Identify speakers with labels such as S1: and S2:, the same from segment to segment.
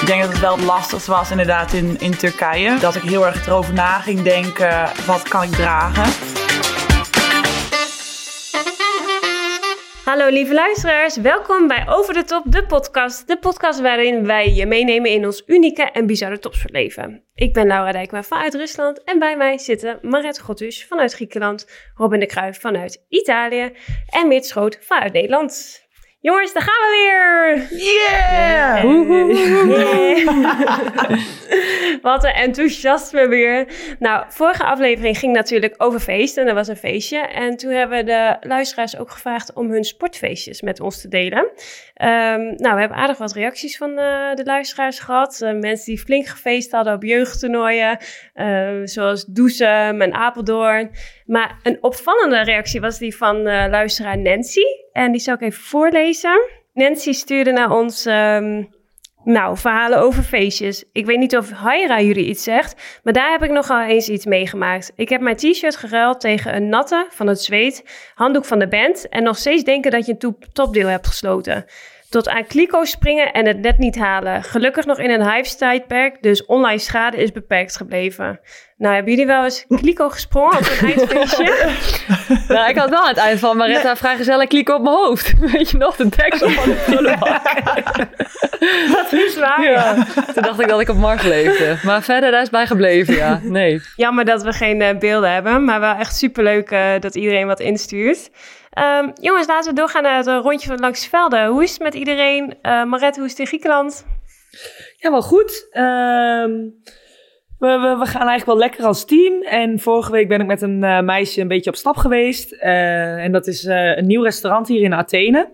S1: Ik denk dat het wel het lastigste was inderdaad in, in Turkije. Dat ik heel erg erover na ging denken, wat kan ik dragen?
S2: Hallo lieve luisteraars, welkom bij Over de Top, de podcast. De podcast waarin wij je meenemen in ons unieke en bizarre topsportleven. Ik ben Laura Dijkma vanuit Rusland en bij mij zitten Maret Gottus vanuit Griekenland, Robin de Kruijf vanuit Italië en Meert vanuit Nederland. Jongens, daar gaan we weer!
S1: Yeah!
S2: Wat een enthousiasme weer. Nou, vorige aflevering ging natuurlijk over feesten. Dat was een feestje. En toen hebben de luisteraars ook gevraagd om hun sportfeestjes met ons te delen. Ehm, nou, we hebben aardig wat reacties van uh, de luisteraars gehad. Uh, mensen die flink gefeest hadden op jeugdtoernooien. Uh, zoals Doezem en Apeldoorn. Maar een opvallende reactie was die van luisteraar Nancy. En die zal ik even voorlezen. Nancy stuurde naar ons... Um, nou, verhalen over feestjes. Ik weet niet of Haira jullie iets zegt, maar daar heb ik nogal eens iets meegemaakt. Ik heb mijn t-shirt geruild tegen een natte van het zweet, handdoek van de band en nog steeds denken dat je een topdeel hebt gesloten. Tot aan kliko springen en het net niet halen. Gelukkig nog in een hype-tijdperk, dus online schade is beperkt gebleven. Nou, hebben jullie wel eens kliko gesprongen op een eindfeestje?
S3: nou, ik had wel aan het eind van Maretta nee. vrij gezellig kliko op mijn hoofd. Weet je nog, de deksel van de prullenbak.
S2: Dat is waar,
S3: ja. Toen dacht ik dat ik op Mars leefde. Maar verder, daar is bij gebleven, ja. Nee.
S2: Jammer dat we geen uh, beelden hebben, maar wel echt superleuk uh, dat iedereen wat instuurt. Um, jongens, laten we doorgaan naar het rondje van langs de velden. Hoe is het met iedereen? Uh, Maret, hoe is het in Griekenland?
S4: Ja, wel goed. Um, we, we, we, gaan eigenlijk wel lekker als team. En vorige week ben ik met een uh, meisje een beetje op stap geweest. En dat is een nieuw restaurant hier in Athene.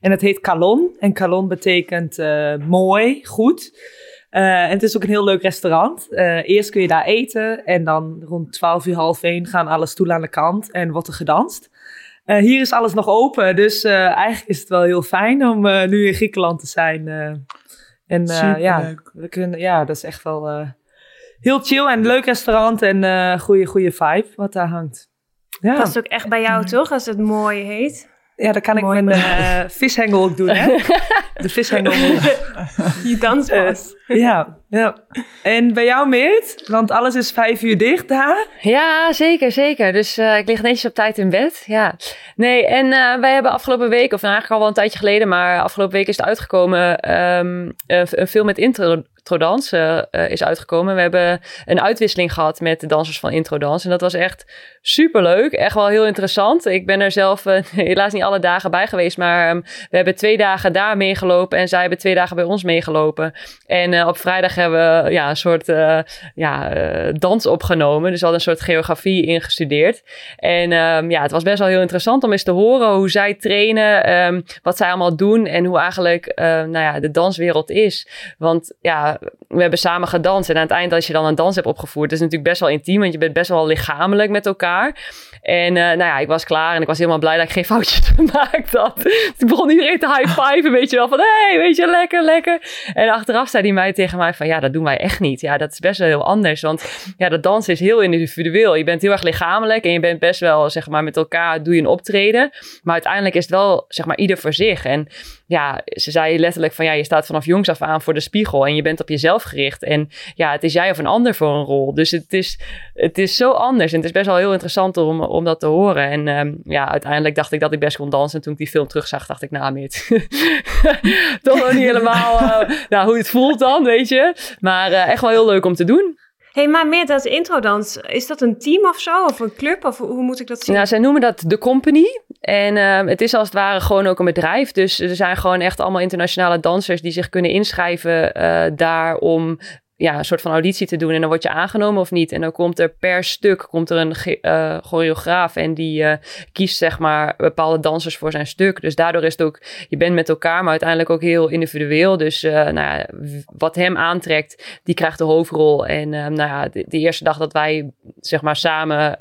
S4: En het heet Kalon. En Kalon betekent mooi, goed. en het is ook een heel leuk restaurant. eerst kun je daar eten. En dan rond 12 uur half 1 gaan alle stoelen aan de kant. En wordt er gedanst. Uh, hier is alles nog open, dus uh, eigenlijk is het wel heel fijn om uh, nu in Griekenland te zijn. en ja, we kunnen, ja, dat is echt wel heel chill en een leuk restaurant en goede, goede vibe wat daar hangt.
S2: Ja. Past ook echt bij jou, toch? Als het mooi heet.
S4: Ja, dan kan
S2: Mooi
S4: ik mijn uh, vishengel ook doen, hè? De vishengel.
S2: Je danspas.
S4: Uh, ja, ja. En bij jou, Meert? Want alles is vijf uur dicht daar.
S3: Ja, zeker, zeker. Dus uh, ik lig netjes op tijd in bed, ja. Nee, en wij hebben afgelopen week, of nou eigenlijk al wel een tijdje geleden, maar afgelopen week is het uitgekomen, um, een film met intro Introdance uh, is uitgekomen. We hebben een uitwisseling gehad met de dansers van Introdance. En dat was echt super leuk. Echt wel heel interessant. Ik ben er zelf uh, helaas niet alle dagen bij geweest. Maar um, we hebben twee dagen daar En zij hebben twee dagen bij ons meegelopen. En uh, op vrijdag hebben we ja, een soort ja, dans opgenomen. Dus we hadden een soort geografie ingestudeerd. En um, ja, het was best wel heel interessant om eens te horen hoe zij trainen. Um, wat zij allemaal doen. En hoe eigenlijk nou ja, de danswereld is. Want ja, we hebben samen gedanst. En aan het eind, als je dan een dans hebt opgevoerd, is natuurlijk best wel intiem, want je bent best wel lichamelijk met elkaar. En nou ja, ik was klaar en ik was helemaal blij dat ik geen foutjes gemaakt had. Begon iedereen te high-fiven, weet je wel, hé, hey, weet je, lekker, lekker. En achteraf zei die mij tegen mij van, ja, dat doen wij echt niet. Ja, dat is best wel heel anders, want ja, dat dansen is heel individueel. Je bent heel erg lichamelijk en je bent best wel, zeg maar, met elkaar doe je een optreden. Maar uiteindelijk is het wel, zeg maar, ieder voor zich. En ja, ze zei letterlijk van, ja, je staat vanaf jongs af aan voor de spiegel en je bent op jezelf gericht. En ja, het is jij of een ander voor een rol. Dus het is, het is zo anders en het is best wel heel interessant om, om dat te horen. En um, ja, uiteindelijk dacht ik dat ik best kon dansen. En toen ik die film terugzag, dacht ik, nou, Meert, toch nog niet helemaal uh, nou, hoe het voelt dan, weet je. Maar uh, echt wel heel leuk om te doen.
S2: Hey, maar meer dat introdans, is dat een team of zo? Of een club? Of hoe moet ik dat zien?
S3: Nou, zij noemen dat de company. En ehm, het is als het ware gewoon ook een bedrijf. Dus er zijn gewoon echt allemaal internationale dansers die zich kunnen inschrijven uh, daar om ja, een soort van auditie te doen. En dan word je aangenomen of niet. En dan komt er per stuk komt er een uh, choreograaf. En die uh, kiest zeg maar bepaalde dansers voor zijn stuk. Dus daardoor is het ook, je bent met elkaar, maar uiteindelijk ook heel individueel. Dus uh, nou ja, wat hem aantrekt, die krijgt de hoofdrol. En nou ja, de, de, eerste dag dat wij zeg maar samen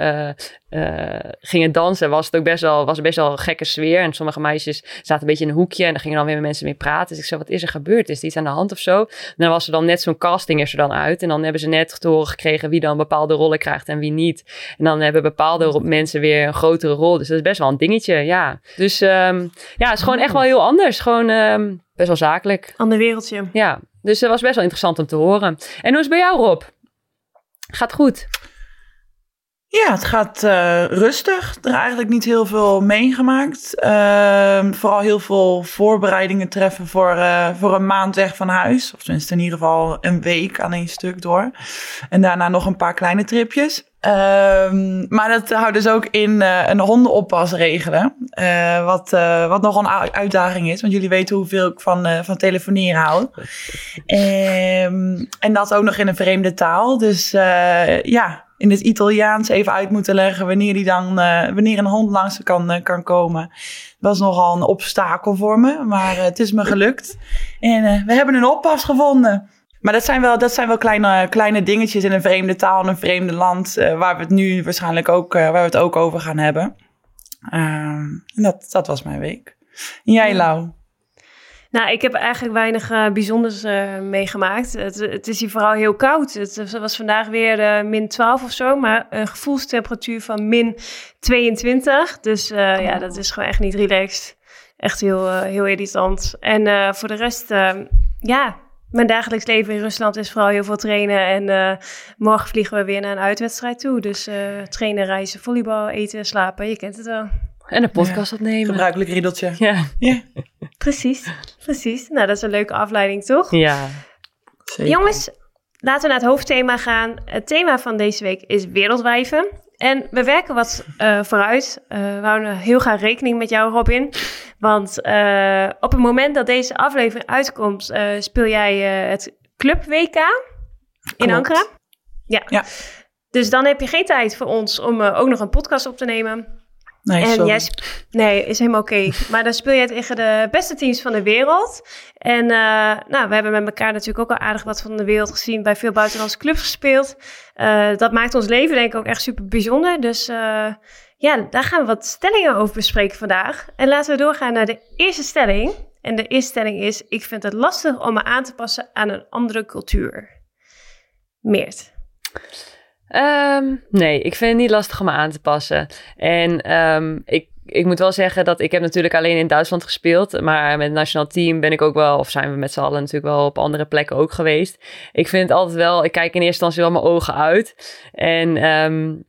S3: uh, gingen dansen, was het ook best wel, was best wel een gekke sfeer. En sommige meisjes zaten een beetje in een hoekje en dan gingen dan weer met mensen mee praten. Dus ik zei, wat is er gebeurd? Is er iets aan de hand of zo? En dan was er dan net zo'n casting is er dan uit. En dan hebben ze net te horen gekregen wie dan bepaalde rollen krijgt en wie niet. En dan hebben bepaalde mensen weer een grotere rol. Dus dat is best wel een dingetje, ja. Dus um, ja, het is gewoon echt wel heel anders. Gewoon um, best wel zakelijk.
S2: Ander wereldje.
S3: Ja, dus dat was best wel interessant om te horen. En hoe is het bij jou, Rob? Gaat goed?
S1: Ja, het gaat uh, rustig. Er eigenlijk niet heel veel meegemaakt. Uh, vooral heel veel voorbereidingen treffen voor, uh, voor een maand weg van huis. Of tenminste in ieder geval een week aan één stuk door. En daarna nog een paar kleine tripjes. Ehm, maar dat houdt dus ook in uh, een hondenoppas regelen. wat, wat nog een uitdaging is. Want jullie weten hoeveel ik van, van telefoneren hou. Ehm, en dat ook nog in een vreemde taal. Dus ja, in het Italiaans even uit moeten leggen wanneer, die dan, uh, wanneer een hond langs kan, uh, kan komen. Dat was nogal een obstakel voor me, maar uh, het is me gelukt. En we hebben een oppas gevonden. Maar dat zijn wel, dat zijn wel kleine, kleine dingetjes in een vreemde taal, in een vreemde land, waar we het nu waarschijnlijk ook, waar we het ook over gaan hebben. Ehm, dat, dat was mijn week. En jij, Lau?
S2: Nou, ik heb eigenlijk weinig uh, bijzonders uh, meegemaakt. Het, het, is hier vooral heel koud. Het was vandaag weer uh, min 12 of zo, maar een gevoelstemperatuur van min 22. Dus ja, dat is gewoon echt niet relaxed. Echt heel, heel irritant. En voor de rest, ja, mijn dagelijks leven in Rusland is vooral heel veel trainen. En morgen vliegen we weer naar een uitwedstrijd toe. Dus trainen, reizen, volleybal, eten, slapen. Je kent het wel.
S3: En een podcast ja. opnemen.
S1: Gebruikelijk riedeltje.
S3: Ja.
S1: ja.
S2: Precies, precies. Nou, dat is een leuke afleiding, toch?
S3: Ja.
S2: Zeker. Jongens, laten we naar het hoofdthema gaan. Het thema van deze week is wereldwijven. En we werken wat uh, vooruit. Uh, we houden heel graag rekening met jou, Robin. Want uh, op het moment dat deze aflevering uitkomt, speel jij het Club WK in
S1: Klopt.
S2: Ankara. Ja.
S1: ja.
S2: Dus dan heb je geen tijd voor ons om ook nog een podcast op te nemen.
S1: Nee,
S2: en jij nee, is helemaal oké. Okay. maar dan speel je tegen de beste teams van de wereld. En uh, nou, we hebben met elkaar natuurlijk ook al aardig wat van de wereld gezien. Bij veel buitenlandse clubs gespeeld. Uh, dat maakt ons leven denk ik ook echt super bijzonder. Dus uh, ja, daar gaan we wat stellingen over bespreken vandaag. En laten we doorgaan naar de eerste stelling. En de eerste stelling is: Ik vind het lastig om me aan te passen aan een andere cultuur. Meert.
S3: Um, nee, ik vind het niet lastig om me aan te passen. En um, ik, ik moet wel zeggen dat ik heb natuurlijk alleen in Duitsland gespeeld. Maar met het nationaal team ben ik ook wel, of zijn we met z'n allen natuurlijk wel op andere plekken ook geweest. Ik vind het altijd wel, ik kijk in eerste instantie wel mijn ogen uit. En um,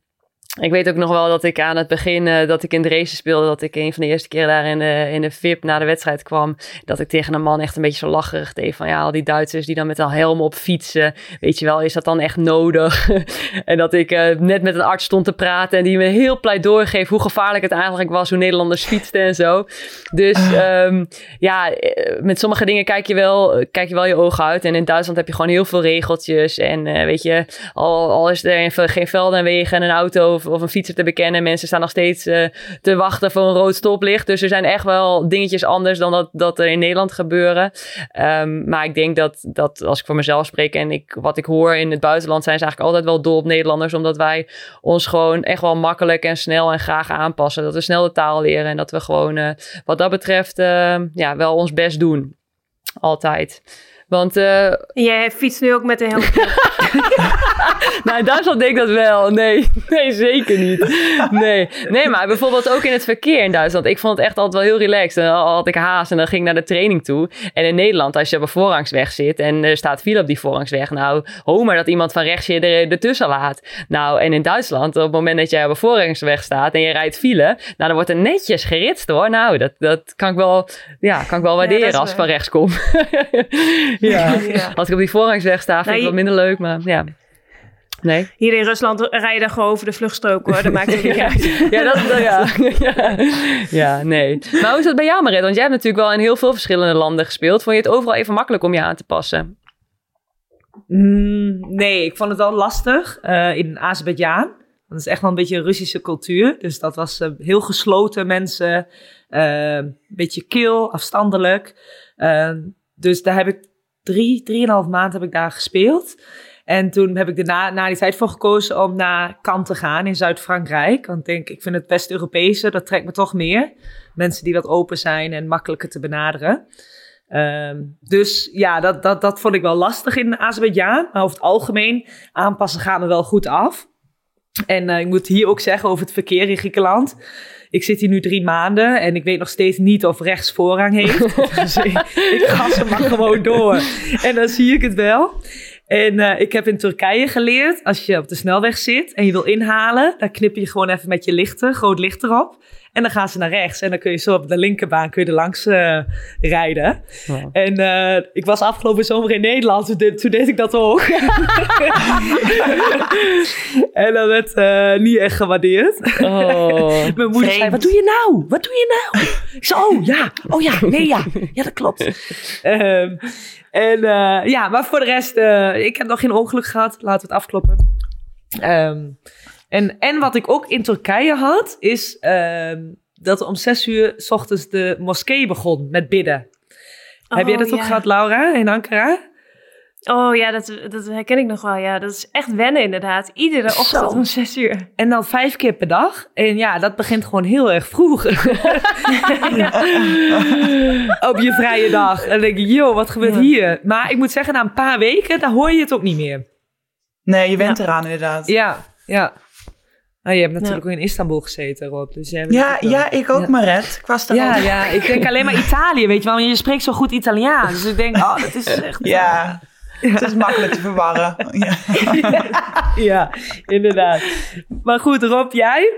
S3: ik weet ook nog wel dat ik aan het begin, uh, dat ik in de race speelde, dat ik een van de eerste keren daar in de, in de VIP na de wedstrijd kwam, dat ik tegen een man echt een beetje zo lacherig deed van ja, al die Duitsers die dan met een helm op fietsen, weet je wel, is dat dan echt nodig? en dat ik uh, net met een arts stond te praten en die me heel pleidooi geeft hoe gevaarlijk het eigenlijk was, hoe Nederlanders fietsten en zo. Dus um, ja, met sommige dingen kijk je, wel, kijk je wel je ogen uit en in Duitsland heb je gewoon heel veel regeltjes en uh, weet je, al, al is er geen velden en wegen en een auto of, of een fietser te bekennen. Mensen staan nog steeds uh, te wachten voor een rood stoplicht. Dus er zijn echt wel dingetjes anders dan dat, dat er in Nederland gebeuren. Um, maar ik denk dat, dat als ik voor mezelf spreek en ik, wat ik hoor in het buitenland, zijn ze eigenlijk altijd wel dol op Nederlanders. Omdat wij ons gewoon echt wel makkelijk en snel en graag aanpassen. Dat we snel de taal leren en dat we gewoon uh, wat dat betreft uh, ja, wel ons best doen. Altijd. Want, uh,
S2: Jij fietst nu ook met de helm.
S3: nou, in Duitsland denk ik dat wel. Nee, nee, zeker niet. Nee. nee, maar bijvoorbeeld ook in het verkeer in Duitsland. Ik vond het echt altijd wel heel relaxed. En dan had ik haast en dan ging ik naar de training toe. En in Nederland, als je op een voorrangsweg zit en er staat file op die voorrangsweg. Nou, homer dat iemand van rechts je er, ertussen laat. Nou, en in Duitsland, op het moment dat jij op een voorrangsweg staat en je rijdt file. Nou, dan wordt er netjes geritst hoor. Nou, dat, dat kan ik wel, ja, kan ik wel waarderen ja, als ik van rechts kom. ja. ja. Als ik op die voorrangsweg sta, vind ik het wat minder leuk, maar ja. Nee.
S2: Hier in Rusland rij je dan gewoon over de vluchtstrook hoor. Dat maakt het niet uit.
S3: Ja, dat, dat- ja. ja. Ja, nee. Maar hoe is dat bij jou, Marit? Want jij hebt natuurlijk wel in heel veel verschillende landen gespeeld. Vond je het overal even makkelijk om je aan te passen?
S4: Mm, nee, ik vond het wel lastig eh, in Azerbeidzjan. Dat is echt wel een beetje een Russische cultuur. Dus dat was eh, heel gesloten mensen. eh, een beetje kil, afstandelijk. Dus daar heb ik drie, drieënhalf maand heb ik daar gespeeld. En toen heb ik daarna na die tijd voor gekozen om naar Cannes te gaan in Zuid-Frankrijk. Want ik denk, ik vind het West-Europese, dat trekt me toch meer. Mensen die wat open zijn en makkelijker te benaderen. Ehm, dus ja, dat, dat, dat vond ik wel lastig in Azerbeidzjan. Maar over het algemeen, aanpassen gaat me wel goed af. En eh, ik moet hier ook zeggen over het verkeer in Griekenland. Ik zit hier nu drie maanden en ik weet nog steeds niet of rechts voorrang heeft. dus ik, ik gas er maar gewoon door. En dan zie ik het wel. En eh, ik heb in Turkije geleerd, als je op de snelweg zit en je wil inhalen, dan knip je gewoon even met je lichten, groot licht erop. En dan gaan ze naar rechts en dan kun je zo op de linkerbaan kun je er langs eh, rijden.
S3: Ja.
S4: En eh, ik was afgelopen zomer in Nederland, toen deed, toen deed ik dat ook. en dat werd niet echt gewaardeerd.
S3: Oh.
S4: Mijn moeder zei, wat doe je nou? Wat doe je nou? Ik zei, oh ja, oh ja, nee ja. Ja, dat klopt. Ehm, en eh, ja, maar voor de rest, eh, ik heb nog geen ongeluk gehad. Laten we het afkloppen. Ehm, en, en wat ik ook in Turkije had, is ehm, dat om zes uur s ochtends de moskee begon met bidden. heb jij
S2: Oh,
S4: dat ook gehad, Laura, in Ankara?
S2: Oh ja, dat, dat herken ik nog wel. Ja, dat is echt wennen inderdaad. Iedere ochtend
S4: Zo.
S2: om zes uur.
S4: En dan vijf keer per dag. En ja, dat begint gewoon heel erg vroeg. Op je vrije dag. En dan denk je, joh, wat gebeurt
S1: Ja.
S4: hier? Maar ik moet zeggen, na een paar weken, dan hoor je het ook niet meer.
S1: Nee, je bent eraan inderdaad.
S4: Ja, ja. Nou, je hebt natuurlijk ook in Istanbul gezeten, Rob. Dus jij
S1: Ja,
S4: ook
S1: ja, ik ook,
S4: Ja.
S1: Maret. Ik was daar
S4: Ja,
S1: ook.
S4: ja, ik denk alleen maar Italië, weet je wel. want Je spreekt zo goed Italiaans. Dus ik denk, oh, dat is echt...
S1: Ja, het is makkelijk te verwarren. Ja.
S4: ja, inderdaad. Maar goed, Rob, jij?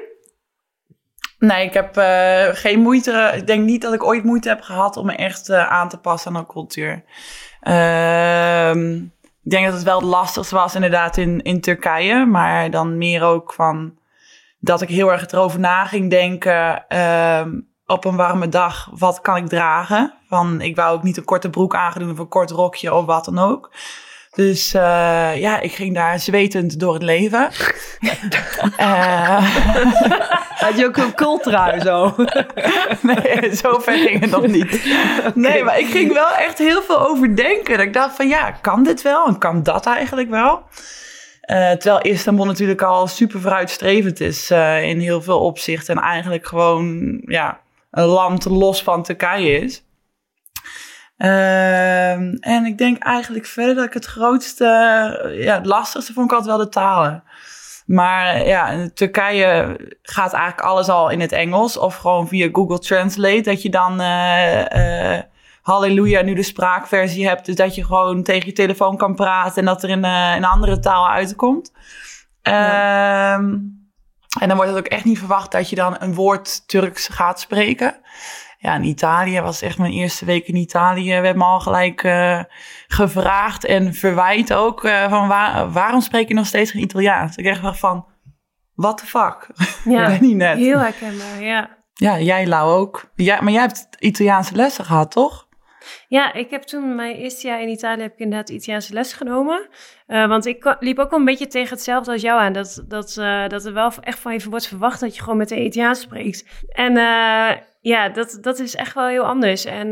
S1: Nee, ik heb eh, geen moeite. Ik denk niet dat ik ooit moeite heb gehad om me echt eh, aan te passen aan een cultuur. Ehm, ik denk dat het wel het lastigste was inderdaad in, in Turkije. Maar dan meer ook van dat ik heel erg erover na ging denken. ehm, op een warme dag, wat kan ik dragen? Van, ik wou ook niet een korte broek aangedoen of een kort rokje of wat dan ook. Dus eh, ja, ik ging daar zwetend door het leven. Eh,
S4: Had je ook een kooltrui zo?
S1: Nee, zover ging het nog niet. Nee, maar ik ging wel echt heel veel overdenken. Dat ik dacht van ja, kan dit wel? En kan dat eigenlijk wel? Eh, terwijl Istanbul natuurlijk al super vooruitstrevend is in heel veel opzichten. En eigenlijk gewoon ja, een land los van Turkije is. Ehm, en ik denk eigenlijk verder dat ik het grootste, ja, het lastigste vond ik altijd wel de talen. Maar ja, in Turkije gaat eigenlijk alles al in het Engels. Of gewoon via Google Translate. Dat je dan eh, halleluja nu de spraakversie hebt. Dus dat je gewoon tegen je telefoon kan praten. En dat er in, eh, een andere taal uitkomt. Ehm, en dan wordt het ook echt niet verwacht dat je dan een woord Turks gaat spreken. Ja, in Italië was echt mijn eerste week in Italië. werd me al gelijk eh, gevraagd en verwijt ook eh, van waar, waarom spreek je nog steeds geen Italiaans? Ik echt dacht van, what the fuck?
S2: Ja,
S1: ben niet net.
S2: heel herkenbaar, ja.
S1: Ja, jij Lau ook. Ja, maar jij hebt Italiaanse lessen gehad, toch?
S2: Ja, ik heb toen mijn eerste jaar in Italië heb ik inderdaad Italiaanse les genomen. Eh, want ik liep ook een beetje tegen hetzelfde als jou aan. Dat, dat, eh, dat er wel echt van je wordt verwacht dat je gewoon met de Italiaans spreekt. En eh, ja, dat, dat is echt wel heel anders. En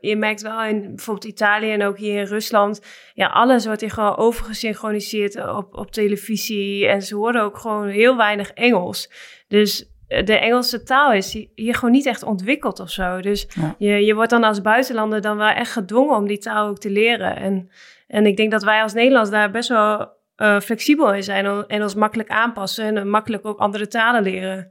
S2: je merkt wel in bijvoorbeeld Italië en ook hier in Rusland... Ja, alles wordt hier gewoon overgesynchroniseerd op, op televisie. En ze horen ook gewoon heel weinig Engels. Dus de Engelse taal is hier gewoon niet echt ontwikkeld of zo. Dus
S1: Ja.
S2: je, je wordt dan als buitenlander dan wel echt gedwongen om die taal ook te leren. En, en ik denk dat wij als Nederlands daar best wel eh, flexibel in zijn en- ons makkelijk aanpassen en makkelijk ook andere talen leren.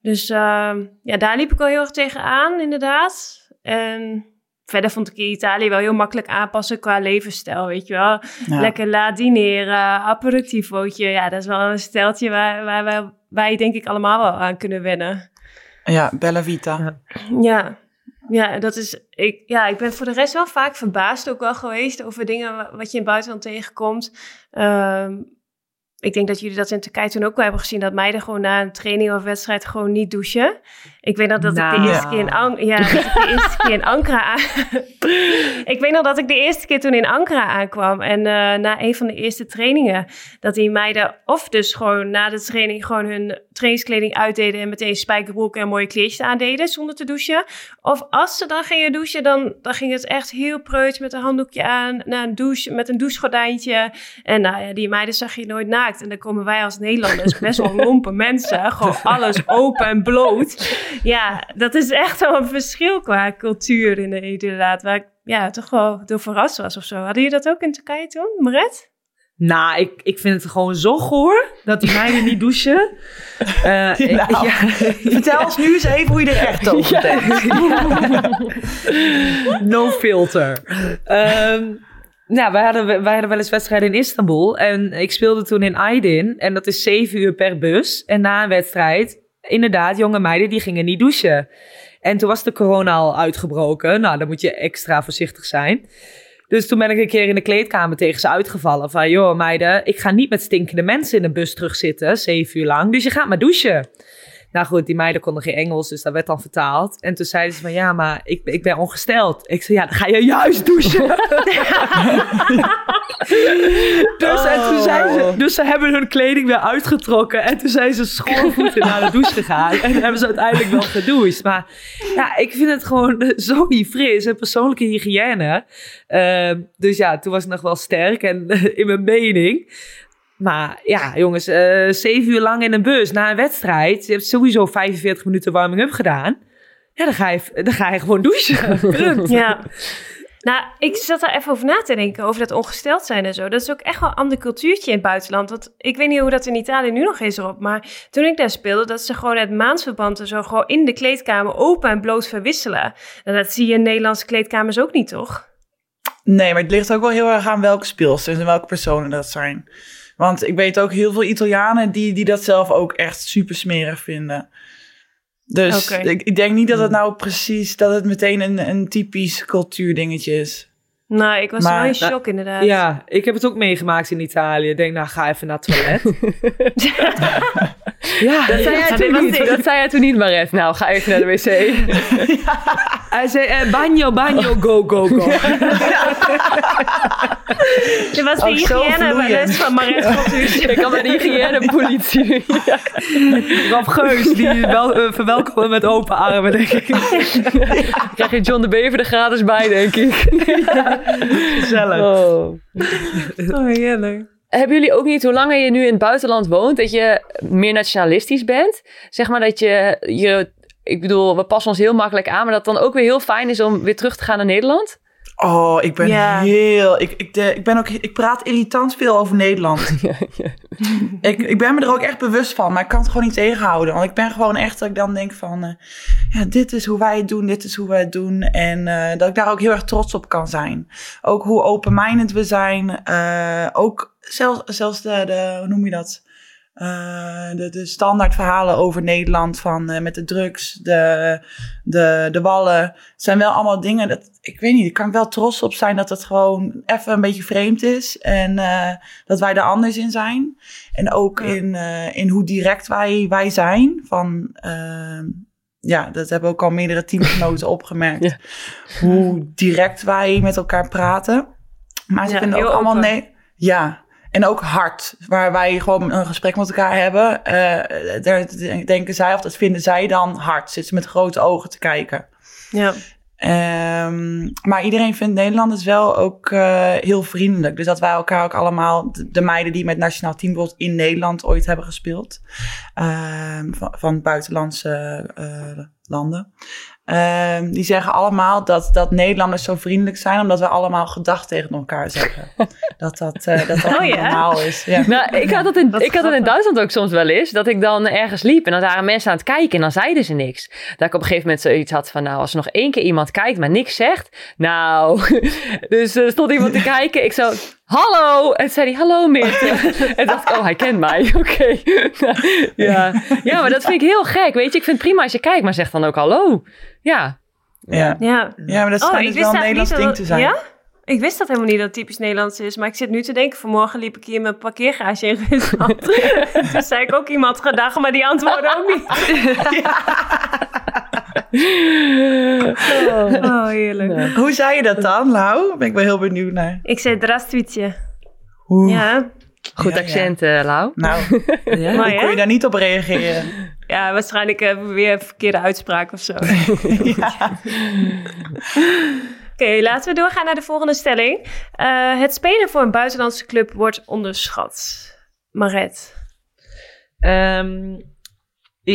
S2: Dus ehm, ja, daar liep ik wel heel erg tegenaan, inderdaad. En verder vond ik in Italië wel heel makkelijk aanpassen qua levensstijl, weet je wel.
S1: Ja.
S2: Lekker laat dineren, aperitivootje. Ja, dat is wel een steltje waar, waar wij, wij denk ik allemaal wel aan kunnen wennen.
S1: Ja, Bella Vita.
S2: Ja, ja, dat is, ik, ja, ik ben voor de rest wel vaak verbaasd ook wel geweest over dingen wa- wat je in het buitenland tegenkomt. Ehm, ik denk dat jullie dat in Turkije toen ook wel hebben gezien, dat meiden gewoon na een training of wedstrijd gewoon niet douchen. Ik weet nog dat ik
S4: Nou.
S2: de eerste keer in, An ja, dat ik de eerste keer in Ankara ik weet nog dat ik de eerste keer toen in Ankara aankwam en eh, na een van de eerste trainingen, dat die meiden of dus gewoon na de training gewoon hun trainingskleding uitdeden en meteen spijkerbroeken en mooie kleertjes aandeden zonder te douchen. Of als ze dan gingen douchen, dan, dan ging het echt heel preuts met een handdoekje aan, naar een douche, met een douchegordijntje. En nou ja, die meiden zag je nooit En dan komen wij als Nederlanders best wel lompe mensen. Gewoon alles open en bloot. Ja, dat is echt wel een verschil qua cultuur in de inderdaad. Waar ik ja, toch wel door verrast was of zo. Hadden jullie dat ook in Turkije toen, Maret?
S4: Nou, ik, ik vind het gewoon zo goor dat die meiden niet douchen. Eh,
S1: Nou, Vertel ons nu eens even hoe je er echt over denkt.
S4: no filter. Ehm, nou, wij hadden, wij hadden wel eens wedstrijden in Istanbul. En ik speelde toen in Aydin. En dat is zeven uur per bus. En na een wedstrijd, inderdaad, jonge meiden die gingen niet douchen. En toen was de corona al uitgebroken. Nou, dan moet je extra voorzichtig zijn. Dus toen ben ik een keer in de kleedkamer tegen ze uitgevallen. Van, joh meiden, ik ga niet met stinkende mensen in een bus terugzitten, zeven uur lang. Dus je gaat maar douchen. Nou goed, die meiden konden geen Engels, dus dat werd dan vertaald. En toen zeiden ze van, ja, maar ik, ik ben ongesteld. Ik zei, ja, dan ga je juist douchen. dus, en toen zijn ze, dus ze hebben hun kleding weer uitgetrokken. En toen zijn ze schoorvoeten naar de douche gegaan. En hebben ze uiteindelijk wel gedoucht. Maar ja, ik vind het gewoon zo niet fris. En persoonlijke hygiëne. Ehm, dus ja, toen was ik nog wel sterk en in mijn mening. Maar ja, jongens, eh, zeven uur lang in een bus na een wedstrijd. Je hebt sowieso 45 minuten warming-up gedaan. Ja, dan ga je, dan ga je gewoon douchen.
S2: Ja. Nou, ik zat daar even over na te denken, over dat ongesteld zijn en zo. Dat is ook echt wel een ander cultuurtje in het buitenland. Want ik weet niet hoe dat in Italië nu nog is erop. Maar toen ik daar speelde, dat ze gewoon het maansverband en zo gewoon in de kleedkamer open en bloot verwisselen. En dat zie je in Nederlandse kleedkamers ook niet, toch?
S1: Nee, maar het ligt ook wel heel erg aan welke speelsters en welke personen dat zijn. Want ik weet ook heel veel Italianen die, die dat zelf ook echt super smerig vinden. Dus ik, ik denk niet dat het nou precies, dat het meteen een, een typisch cultuurdingetje is.
S2: Nou, ik was
S1: Maar-
S2: wel in shock inderdaad.
S4: Ja, ik heb het ook meegemaakt in Italië. Ik denk, nou, ga even naar het toilet. ja,
S3: Dat zei
S2: Ja,
S3: toen niet. Dat zei jij toen niet, Maret. Nou, ga even naar de wc.
S4: hij zei, eh, bagno, bagno, go, go, go.
S2: Dit was de hygiëne van Maret Cultuur.
S3: Ik kan bij de hygiënepolitie. Ja.
S4: Ralf Geus, die wel, eh, verwelkomen met open armen, denk ik.
S3: Krijg je John de Bever er gratis bij, denk ik.
S4: Gezellig.
S3: Oh.
S2: Oh, heerlijk.
S3: Hebben jullie ook niet, hoe langer je nu in het buitenland woont, dat je meer nationalistisch bent? Zeg maar dat je, je ik bedoel, we passen ons heel makkelijk aan, maar dat het dan ook weer heel fijn is om weer terug te gaan naar Nederland?
S1: Oh, ik ben
S2: Ja.
S1: heel. Ik, ik, de, ik ben ook. Ik praat irritant veel over Nederland. ik, ik ben me er ook echt bewust van, maar ik kan het gewoon niet tegenhouden. Want ik ben gewoon echt dat ik dan denk van. eh, ja, dit is hoe wij het doen, dit is hoe wij het doen. En eh, dat ik daar ook heel erg trots op kan zijn. Ook hoe open-minded we zijn. eh, ook zelfs, zelfs de, de. Hoe noem je dat? Eh, de, de standaard verhalen over Nederland van eh, met de drugs, de, de, de wallen. Het zijn wel allemaal dingen dat ik weet niet, ik kan wel trots op zijn dat het gewoon even een beetje vreemd is en eh, dat wij er anders in zijn. En ook in, in hoe direct wij, wij zijn. Van, ja, dat hebben ook al meerdere teamgenoten opgemerkt.
S3: Ja.
S1: Hoe direct wij met elkaar praten. Maar ze
S2: Ja,
S1: vinden ook allemaal nee. Ja, en ook hard, waar wij gewoon een gesprek met elkaar hebben. eh, daar denken zij, of dat vinden zij dan hard. Zitten ze met grote ogen te kijken.
S2: Ja.
S1: Ehm, maar iedereen vindt Nederlanders wel ook eh, heel vriendelijk. Dus dat wij elkaar ook allemaal, de, de meiden die met nationaal team bijvoorbeeld in Nederland ooit hebben gespeeld, ehm, van, van buitenlandse eh, landen, ehm, die zeggen allemaal dat, dat Nederlanders zo vriendelijk zijn, omdat we allemaal gedag tegen elkaar zeggen. dat dat, eh, dat, dat
S2: Oh ja?
S1: normaal is. Ja.
S3: Nou, ik had dat in, ik had dat in. Duitsland ook soms wel eens. Dat ik dan ergens liep en dan waren mensen aan het kijken en dan zeiden ze niks. Dat ik op een gegeven moment zoiets had van, nou, als er nog één keer iemand kijkt, maar niks zegt. Nou, dus er stond iemand te kijken. Ik zo, hallo. En zei hij, hallo Mirte. en dacht ik, oh, hij kent mij. Oké. ja. ja, maar dat vind ik heel gek. Weet je, ik vind het prima als je kijkt, maar zeg dan ook hallo. Ja.
S1: Ja.
S2: Ja.
S1: ja, maar dat
S2: Oh,
S1: schijnt dus wel een
S2: eigenlijk
S1: Nederlands
S2: niet
S1: ding
S2: dat
S1: te zijn.
S2: Ja? Ik wist dat helemaal niet dat het typisch Nederlands is. Maar ik zit nu te denken, vanmorgen liep ik hier in mijn parkeergarage in Rusland. Toen zei ik ook iemand gedag, maar die antwoordde ook niet.
S3: Oh.
S2: Oh, heerlijk.
S1: Hoe zei je dat dan, Lau? Ben ik wel heel benieuwd naar.
S2: Ik zei drastwitje.
S1: Hoe?
S2: Ja,
S3: Goed
S1: Ja, ja.
S3: accent, eh, Lau.
S1: Nou,
S4: Ja.
S1: Hoe kon je daar niet op reageren?
S2: ja waarschijnlijk eh, weer een verkeerde uitspraak of zo. Oké, laten we doorgaan naar de volgende stelling. Eh, het spelen voor een buitenlandse club wordt onderschat. Maret.
S4: Ehm,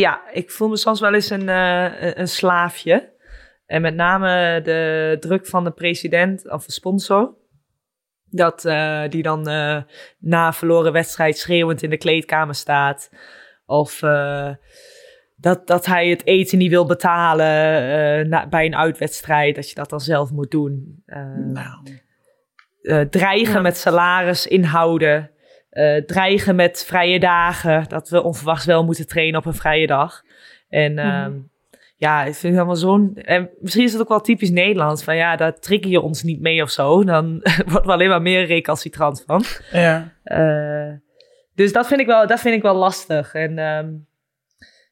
S4: ja, ik voel me soms wel eens een, eh, een- slaafje. En met name de druk van de president of de sponsor. Dat eh, die dan eh, na een verloren wedstrijd schreeuwend in de kleedkamer staat. Of dat, dat hij het eten niet wil betalen na- bij een uitwedstrijd. Dat je dat dan zelf moet doen.
S1: Nou,
S4: dreigen
S2: Ja.
S4: met salaris inhouden. Eh, dreigen met vrije dagen. Dat we onverwachts wel moeten trainen op een vrije dag. En ehm, ja, ik vind het helemaal zo'n... En misschien is het ook wel typisch Nederlands. Van ja, daar trigger je ons niet mee of zo. Dan wordt er alleen maar meer recalcitrant van.
S1: ja.
S4: Eh, dus dat vind ik wel, dat vind ik wel lastig. En ehm,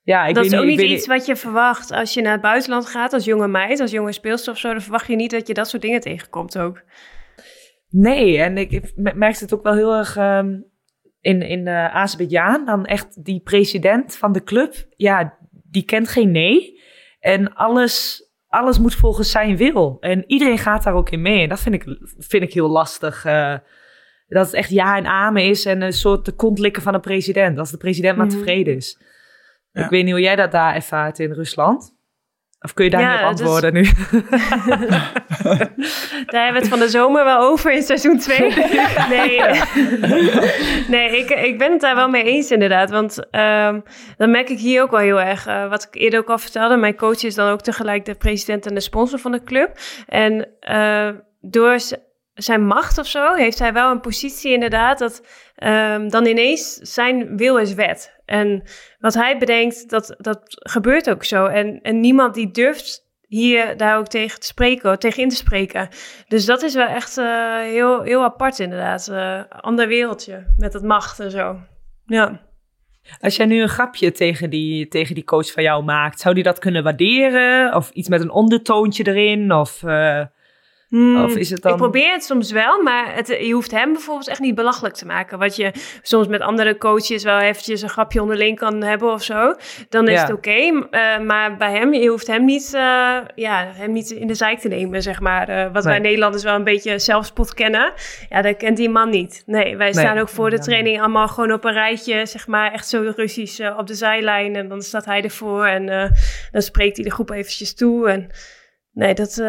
S4: ja, ik
S2: dat
S4: weet
S2: is ook niet iets wat je verwacht als je naar het buitenland gaat als jonge meid, als jonge speelster of zo. Dan verwacht je niet dat je dat soort dingen tegenkomt ook.
S4: Nee, en ik, ik me- merkte het ook wel heel erg ehm, in, in uh, Azerbeidzjan. Dan echt die president van de club, ja, die kent geen nee. En alles, alles moet volgens zijn wil. En iedereen gaat daar ook in mee. En dat vind ik, vind ik heel lastig. eh, dat het echt ja en amen is en een soort de kont likken van de president. Als de president maar
S2: Mhm.
S4: tevreden is.
S1: Ja.
S4: Ik weet niet hoe jij dat daar ervaart in Rusland. Of kun je daar
S2: Ja,
S4: niet op
S2: is-
S4: antwoorden nu?
S2: Daar hebben we het van de zomer wel over in seizoen 2. Nee, nee ik, ik ben het daar wel mee eens inderdaad. Want ehm, dan merk ik hier ook wel heel erg. eh, wat ik eerder ook al vertelde. Mijn coach is dan ook tegelijk de president en de sponsor van de club. En eh, door zijn macht of zo heeft hij wel een positie inderdaad. Dat ehm, dan ineens zijn wil is wet. En wat hij bedenkt, dat, dat gebeurt ook zo. En, en niemand die durft hier daar ook tegen te spreken, tegen in te spreken. Dus dat is wel echt eh, heel, heel apart inderdaad. Eh ander wereldje met het macht en zo. Ja.
S4: Als jij nu een grapje tegen die, tegen die coach van jou maakt, zou die dat kunnen waarderen? Of iets met een ondertoontje erin? Of, eh,
S2: Hmm,
S4: of is het dan...
S2: Ik probeer het soms wel, maar het, je hoeft hem bijvoorbeeld echt niet belachelijk te maken. Wat je soms met andere coaches wel eventjes een grapje onderling kan hebben of zo. Dan is
S4: Ja.
S2: het oké. eh, maar bij hem, je hoeft hem niet, eh, ja, hem niet in de zijk te nemen, zeg maar. Eh, wat wij. Nederlanders wel een beetje zelfspot kennen. Ja, dat kent die man niet. Nee, wij staan ook voor de training allemaal gewoon op een rijtje, zeg maar. Echt zo Russisch op de zijlijn. En dan staat hij ervoor en dan spreekt hij de groep eventjes toe. En nee, dat...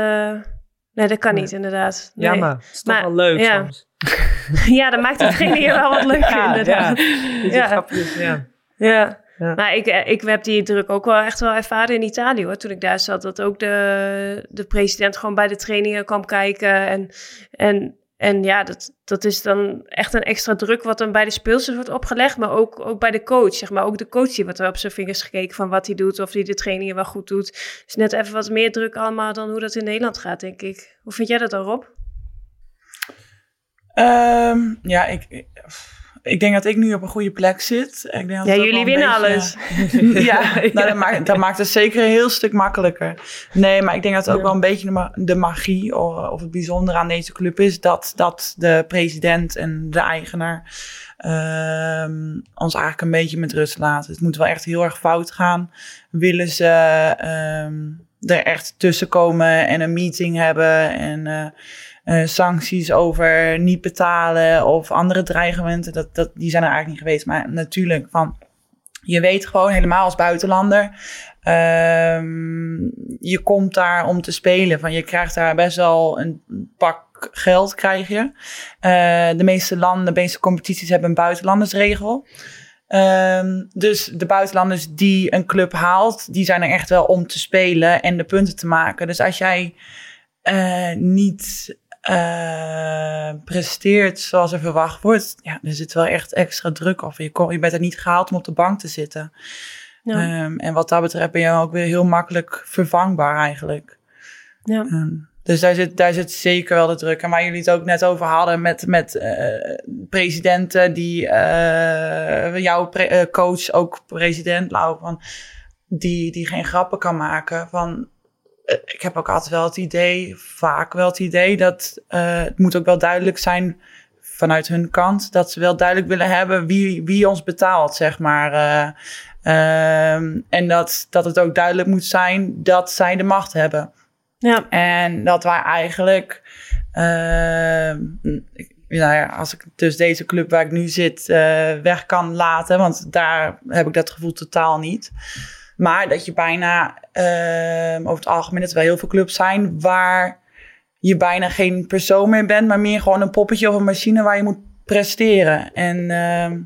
S2: Nee, dat kan
S4: Nee.
S2: niet, inderdaad. Nee.
S4: Jammer. Het is toch
S2: Maar,
S4: wel leuk
S2: ja.
S4: soms.
S2: Ja, dat maakt het trainingen wel wat leuker,
S4: Ja,
S2: inderdaad.
S4: ja.
S2: Ja.
S4: grapjes, ja.
S2: Ja.
S4: Ja.
S2: Maar ik, eh, ik heb die druk ook wel echt wel ervaren in Italië, hoor. Toen ik daar zat, dat ook de, de president gewoon bij de trainingen kwam kijken. En, en, en ja, dat, dat is dan echt een extra druk wat dan bij de speelsters wordt opgelegd. Maar ook, ook bij de coach, zeg maar. Ook de coach die wordt er op zijn vingers gekeken van wat hij doet. Of hij de trainingen wel goed doet. Dus net even wat meer druk allemaal dan hoe dat in Nederland gaat, denk ik. Hoe vind jij dat dan, Rob?
S1: Ehm, ja, ik, ik, ik denk dat ik nu op een goede plek zit. Ik denk dat
S2: Ja, jullie winnen
S1: beetje-
S2: alles.
S1: ja, nou, dat, maakt, dat maakt het zeker een heel stuk makkelijker. Nee, maar ik denk dat het ook wel een beetje de, ma- de magie of, of het bijzondere aan deze club is. Dat, dat de president en de eigenaar ehm, ons eigenlijk een beetje met rust laten. Het moet wel echt heel erg fout gaan. Willen ze ehm, er echt tussen komen en een meeting hebben en... eh, eh, sancties over niet betalen of andere dreigementen, dat, dat, die zijn er eigenlijk niet geweest. Maar natuurlijk, van, je weet gewoon helemaal als buitenlander, ehm, je komt daar om te spelen. Van, je krijgt daar best wel een pak geld, krijg je. Eh, de meeste landen, de meeste competities hebben een buitenlandersregel. Ehm, dus de buitenlanders die een club haalt, die zijn er echt wel om te spelen en de punten te maken. Dus als jij eh, niet eh, presteert zoals er verwacht wordt, ja, er zit wel echt extra druk op. Je, kom, je bent er niet gehaald om op de bank te zitten.
S2: Ja.
S1: Ehm, en wat dat betreft ben je ook weer heel makkelijk vervangbaar eigenlijk.
S2: Ja.
S1: Ehm, Dus daar zit, daar zit zeker wel de druk. En waar jullie het ook net over hadden met, met uh, presidenten die uh, jouw pre coach, ook president, Lau, van, die, die geen grappen kan maken. Van, ik heb ook altijd wel het idee, vaak wel het idee, dat het moet ook wel duidelijk zijn vanuit hun kant, dat ze wel duidelijk willen hebben wie, wie ons betaalt, zeg maar. Ehm, en dat, dat het ook duidelijk moet zijn dat zij de macht hebben. Ja. En dat wij eigenlijk, uh, nou ja, als ik dus deze club waar ik nu zit uh, weg kan laten, want daar heb ik dat gevoel totaal niet. Maar dat je bijna, uh, over het algemeen, dat er wel heel veel clubs zijn waar je bijna geen persoon meer bent, maar meer gewoon een poppetje of een machine waar je moet presteren. En uh,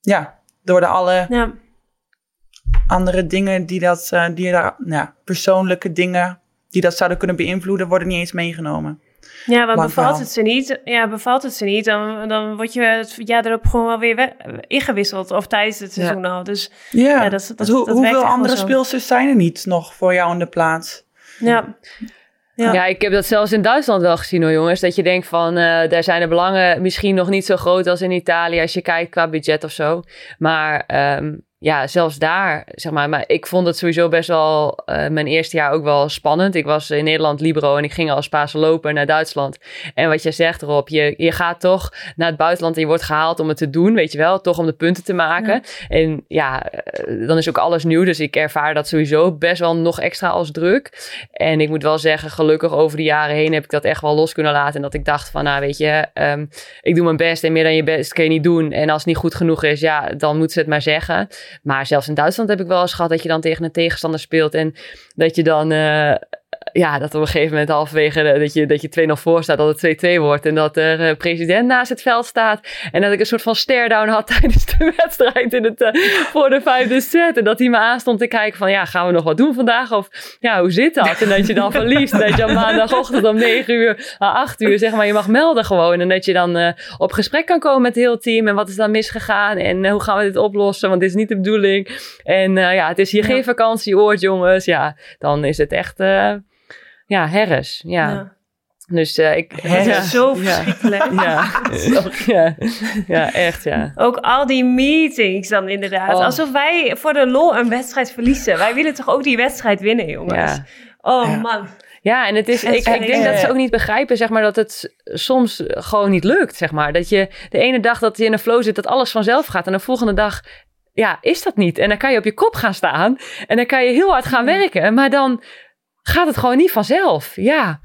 S1: ja, door de alle ja. andere dingen die dat, uh, die daar, ja, persoonlijke dingen die dat zouden kunnen beïnvloeden, worden niet eens meegenomen.
S2: Ja, maar bevalt het ze niet, ja, bevalt het ze niet, dan, dan word je het jaar erop gewoon wel weer ingewisseld. Of tijdens het seizoen al. Dus
S1: ja, ja dat, dat, hoe, hoeveel andere speelsters zijn er niet nog voor jou in de plaats?
S2: Ja.
S3: Ja. ja. ik heb dat zelfs in Duitsland wel gezien hoor jongens. Dat je denkt van, uh, daar zijn de belangen misschien nog niet zo groot als in Italië als je kijkt qua budget of zo. Maar um, ja, zelfs daar, zeg maar. Maar ik vond het sowieso best wel uh, mijn eerste jaar ook wel spannend. Ik was in Nederland Libero en ik ging als Pasen loper naar Duitsland. En wat jij zegt erop, je, je gaat toch naar het buitenland en je wordt gehaald om het te doen, weet je wel. Toch om de punten te maken. En ja, eh, dan is ook alles nieuw. Dus ik ervaar dat sowieso best wel nog extra als druk. En ik moet wel zeggen, gelukkig over de jaren heen heb ik dat echt wel los kunnen laten. En dat ik dacht van, nou weet je, um, ik doe mijn best en meer dan je best kun je niet doen. En als het niet goed genoeg is, ja, dan moet ze het maar zeggen. Maar zelfs in Duitsland heb ik wel eens gehad dat je dan tegen een tegenstander speelt. En dat je dan uh, ja, dat op een gegeven moment halverwege dat je, dat je 2-0 voor staat, dat het 2-2 wordt. En dat er uh, president naast het veld staat. En dat ik een soort van stare-down had tijdens de wedstrijd in het, uh, voor de vijfde set. En dat hij me aanstond te kijken van, ja, gaan we nog wat doen vandaag? Of ja, hoe zit dat? En dat je dan verliest. En dat je op maandagochtend om 9 uur, à 8 uur, zeg maar, je mag melden gewoon. En dat je dan op gesprek kan komen met het hele team. En wat is dan misgegaan? En hoe gaan we dit oplossen? Want dit is niet de bedoeling. En ja, het is hier ja. geen vakantieoord, jongens. Ja, dan is het echt ja, herres. Ja. ja. Dus uh, ik...
S2: Het is zo verschrikkelijk.
S3: Ja. Ja. ja, echt ja.
S2: Ook al die meetings dan inderdaad. Oh. Alsof wij voor de lol een wedstrijd verliezen. Wij willen toch ook die wedstrijd winnen, jongens. Oh man.
S3: Ja, en het is, ik, ik denk dat ze ook niet begrijpen, zeg maar, dat het soms gewoon niet lukt, zeg maar. Dat je de ene dag dat je in een flow zit, dat alles vanzelf gaat. En de volgende dag, ja, is dat niet. En dan kan je op je kop gaan staan. En dan kan je heel hard gaan werken. Maar dan gaat het gewoon niet vanzelf. Ja.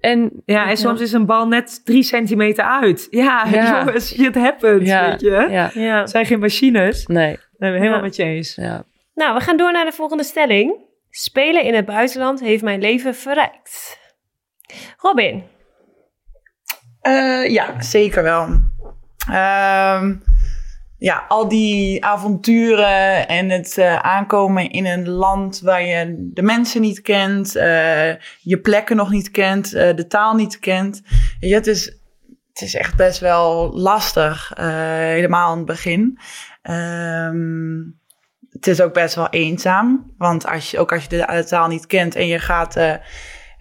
S3: En,
S4: ja, en soms is een bal net drie centimeter uit. Ja, ja. jongens, het happens, ja. weet je. Ja. ja. Het zijn geen machines.
S3: Nee.
S4: Dat ben helemaal met je eens. Ja.
S2: Nou, we gaan door naar de volgende stelling. Spelen in het buitenland heeft mijn leven verrijkt. Robin?
S1: Uh, ja, zeker wel. Uh, ja, al die avonturen en het uh, aankomen in een land waar je de mensen niet kent, uh, je plekken nog niet kent, uh, de taal niet kent. Ja, het, is, het is echt best wel lastig, helemaal in het begin. Um, het is ook best wel eenzaam, want als je, ook als je de, de taal niet kent en je gaat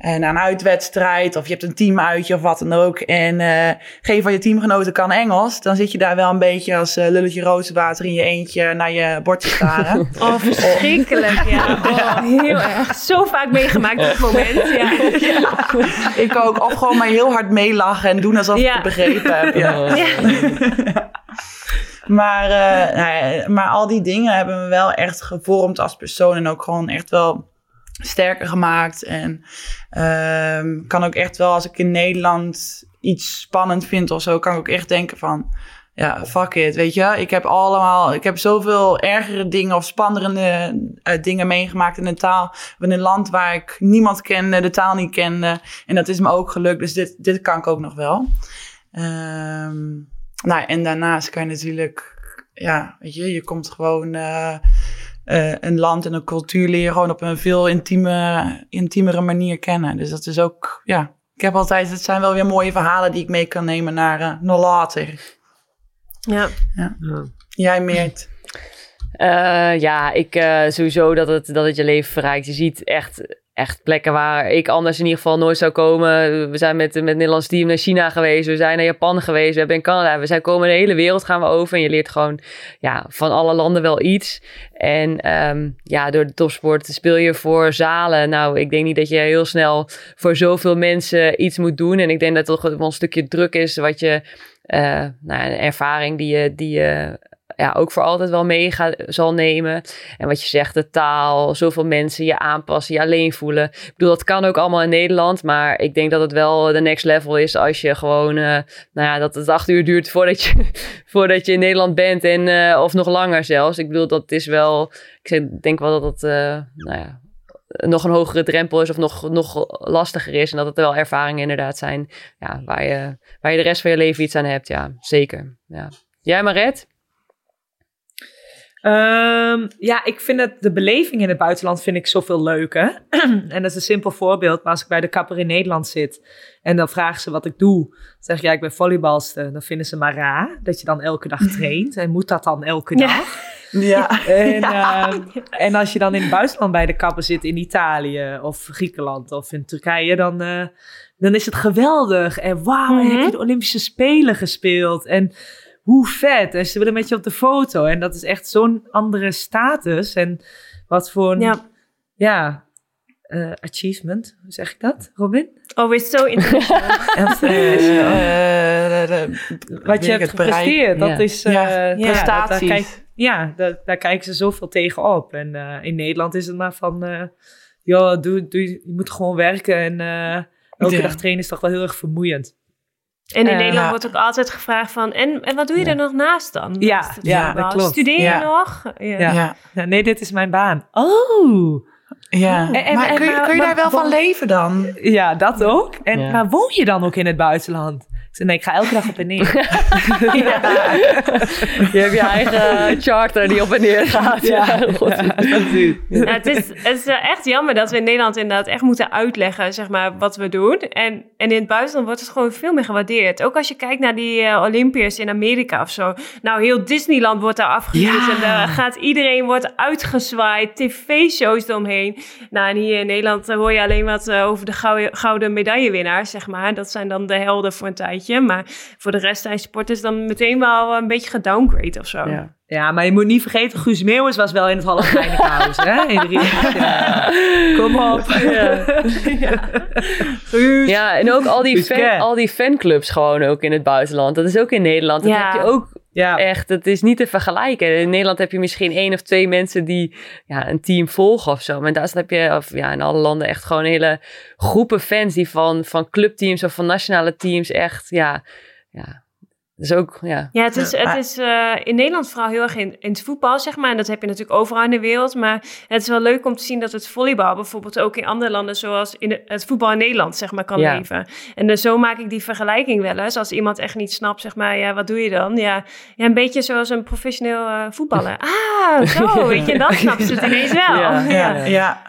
S1: uh, naar een uitwedstrijd of je hebt een teamuitje of wat dan ook. En uh, geen van je teamgenoten kan Engels. Dan zit je daar wel een beetje als uh, lulletje rozenwater in je eentje naar je bordje staren.
S2: oh, verschrikkelijk. Ja. Oh, heel erg. Zo vaak meegemaakt op het moment. Ja. ja.
S1: Ik ook. Of gewoon maar heel hard meelachen en doen alsof ja. ik het begrepen heb. Ja. ja. maar, nou maar al die dingen hebben me wel echt gevormd als persoon. En ook gewoon echt wel sterker gemaakt. En um, kan ook echt wel, als ik in Nederland iets spannend vind of zo, kan ik ook echt denken van, ja, fuck it, weet je. Ik heb allemaal, ik heb zoveel ergere dingen of spannende uh, dingen meegemaakt in de taal. In een land waar ik niemand kende, de taal niet kende. En dat is me ook gelukt, dus dit, dit kan ik ook nog wel. Um, nou, en daarnaast kan je natuurlijk, ja, weet je, je komt gewoon... Uh, uh, een land en een cultuur leren gewoon op een veel intieme, intiemere manier kennen. Dus dat is ook, ja, ik heb altijd, het zijn wel weer mooie verhalen die ik mee kan nemen naar, uh, naar later.
S2: Ja.
S1: ja. Jij Meert?
S3: Uh, ja, ik sowieso dat het, dat het je leven verrijkt. Je ziet echt echt plekken waar ik anders in ieder geval nooit zou komen. We zijn met, met het Nederlands team naar China geweest. We zijn naar Japan geweest. We hebben in Canada. We zijn komen de hele wereld gaan we over. En je leert gewoon ja, van alle landen wel iets. En ehm, ja, door de topsport speel je voor zalen. Nou, ik denk niet dat je heel snel voor zoveel mensen iets moet doen. En ik denk dat het toch wel een stukje druk is wat je... Uh, nou, een ervaring die je, die je ja, ook voor altijd wel mee zal nemen. En wat je zegt, de taal, zoveel mensen je aanpassen, je alleen voelen. Ik bedoel, dat kan ook allemaal in Nederland. Maar ik denk dat het wel de next level is als je gewoon, uh, nou ja, dat het acht uur duurt voordat je, voordat je in Nederland bent. En, uh, of nog langer zelfs. Ik bedoel, dat is wel, ik denk wel dat het, uh, nou ja, nog een hogere drempel is of nog, nog lastiger is. En dat het wel ervaringen inderdaad zijn ja, waar, je, waar je de rest van je leven iets aan hebt. Ja, zeker. Ja. Jij, Maret?
S4: Um, ja, ik vind het, de beleving in het buitenland vind ik zoveel leuker. en dat is een simpel voorbeeld. Maar als ik bij de kapper in Nederland zit en dan vragen ze wat ik doe. Dan zeg ik, ja, ik ben volleybalster. Dan vinden ze maar raar dat je dan elke dag traint. En moet dat dan elke dag?
S1: Ja.
S4: En, ja. Uh, en als je dan in het buitenland bij de kapper zit in Italië of Griekenland of in Turkije, dan, uh, dan is het geweldig. En wauw, mm -hmm. heb je de Olympische Spelen gespeeld. En hoe vet. En ze willen met je op de foto. En dat is echt zo'n andere status. En wat voor een, ja, ja uh, achievement, hoe zeg ik dat, Robin?
S2: Always so international.
S4: wat je hebt gepresteerd, dat is uh,
S1: ja. prestaties.
S4: Daar, kijk, ja, daar, daar, kijken ze zoveel tegen op. En uh, in Nederland is het maar van, joh, doe, doe, je moet gewoon werken en elke dag trainen is toch wel heel erg vermoeiend.
S2: En in uh, Nederland wordt ook altijd gevraagd van, en, en wat doe je ja. er nog naast dan?
S4: Ja, ja dat klopt.
S2: Studeer je
S4: ja.
S2: nog?
S4: Ja. ja. nee, dit is mijn baan. Oh!
S1: Ja, en, en, maar en, kun, je, kun je daar wel van leven dan?
S4: Ja, dat ook. En, Maar woon je dan ook in het buitenland? Nee, ik ga elke dag op en neer.
S3: ja. Je hebt je eigen charter die op en neer gaat.
S4: Ja, ja,
S2: ja het, is, het is echt jammer dat we in Nederland inderdaad echt moeten uitleggen zeg maar, wat we doen. En, en in het buitenland wordt het gewoon veel meer gewaardeerd. Ook als je kijkt naar die uh, Olympiërs in Amerika of zo. Nou, heel Disneyland wordt daar afgehuurd. En daar gaat iedereen wordt uitgezwaaid. TV-shows eromheen. Nou, en hier in Nederland hoor je alleen wat uh, over de gouden, gouden medaillewinnaars, zeg maar. Dat zijn dan de helden voor een tijdje. Maar voor de rest zijn sporters dan meteen wel een beetje gedowngrade of zo.
S4: Ja. Ja, maar je moet niet vergeten, Guus Meeuwis was wel in het halve kleine chaos, hè? In de ja. Kom op.
S3: Ja. ja. ja, en ook al die, fan, al die fanclubs gewoon ook in het buitenland. Dat is ook in Nederland. Dat heb je ook ja. echt. Het is niet te vergelijken. In Nederland heb je misschien één of twee mensen die ja, een team volgen of zo. Maar daar heb je of, ja, in alle landen echt gewoon hele groepen fans die van, van clubteams of van nationale teams echt, ja... ja dus ook, ja.
S2: Ja, het is, het is uh, in Nederland vooral heel erg in, in het voetbal, zeg maar. En dat heb je natuurlijk overal in de wereld. Maar het is wel leuk om te zien dat het volleybal bijvoorbeeld ook in andere landen, zoals in de, het voetbal in Nederland, zeg maar, kan ja. leven. En dus zo maak ik die vergelijking wel eens. Als iemand echt niet snapt, zeg maar, ja, wat doe je dan? Ja, ja een beetje zoals een professioneel uh, voetballer. Ah, zo, weet je, dan snapt ze het ineens wel.
S1: Ja, ja. ja.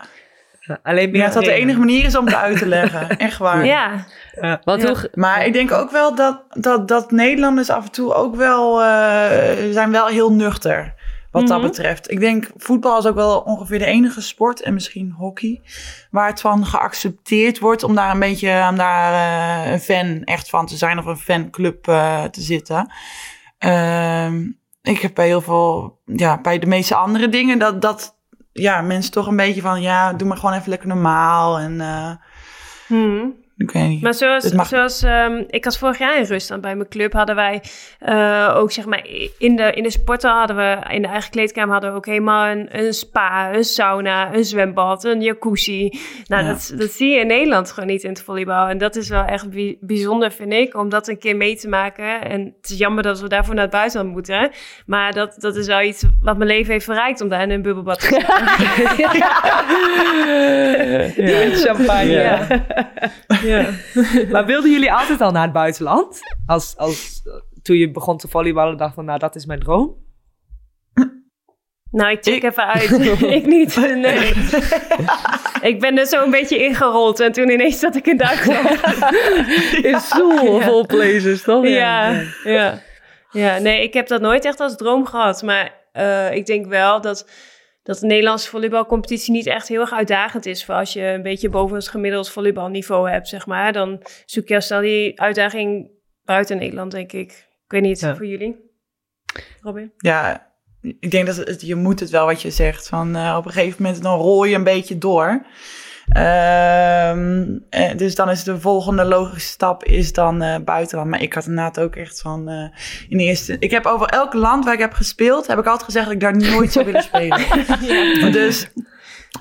S4: Alleen
S1: ja, dat de enige manier is om het uit te leggen. Echt waar.
S2: Ja.
S3: ja. Want ja. Hoe...
S1: Maar ik denk ook wel dat, dat, dat Nederlanders af en toe ook wel... Uh, zijn wel heel nuchter. Wat mm -hmm. dat betreft. Ik denk, voetbal is ook wel ongeveer de enige sport. En misschien hockey. Waar het van geaccepteerd wordt om daar een beetje... Om daar uh, een fan echt van te zijn. Of een fanclub uh, te zitten. Ehm, ik heb bij heel veel... Ja, bij de meeste andere dingen... Dat, dat, ja, mensen toch een beetje van, ja, doe maar gewoon even lekker normaal. En uh,
S2: hmm.
S1: Ik weet niet.
S2: Maar zoals, mag... zoals um, ik had vorig jaar in Rusland bij mijn club, hadden wij uh, ook zeg maar in de, in de sporten hadden we, in de eigen kleedkamer hadden we ook helemaal een, een spa, een sauna, een zwembad, een jacuzzi. Nou, ja. dat, dat zie je in Nederland gewoon niet in het volleybal. En dat is wel echt bi bijzonder, vind ik, om dat een keer mee te maken. En het is jammer dat we daarvoor naar het buitenland moeten. Maar dat, dat is wel iets wat mijn leven heeft verrijkt, om daar in een bubbelbad te zitten.
S4: ja. ja. Champagne. Ja. maar wilden jullie altijd al naar het buitenland? Als, als, toen je begon te volleyballen, dacht van, nou, dat is mijn droom?
S2: Nou, ik check ik... even uit. ik niet. Nee. ik ben er zo een beetje ingerold en toen ineens zat ik in Duitsland.
S4: in Soel, ja. all places, toch?
S2: Ja. Ja. ja, ja. Nee, ik heb dat nooit echt als droom gehad. Maar uh, ik denk wel dat dat de Nederlandse volleybalcompetitie niet echt heel erg uitdagend is. Voor als je een beetje boven het gemiddeld volleybalniveau hebt, zeg maar. Dan zoek je al snel die uitdaging buiten Nederland, denk ik. Ik weet niet,
S4: Ja.
S2: voor jullie? Robin?
S1: Ja, ik denk dat het, je moet het wel wat je zegt. Van eh, op een gegeven moment dan rol je een beetje door. Ehm, eh, dus dan is de volgende logische stap is dan eh, buitenland. Maar ik had inderdaad ook echt van eh, in de eerste. Ik heb over elk land waar ik heb gespeeld, heb ik altijd gezegd dat ik daar nooit zou willen spelen. Dus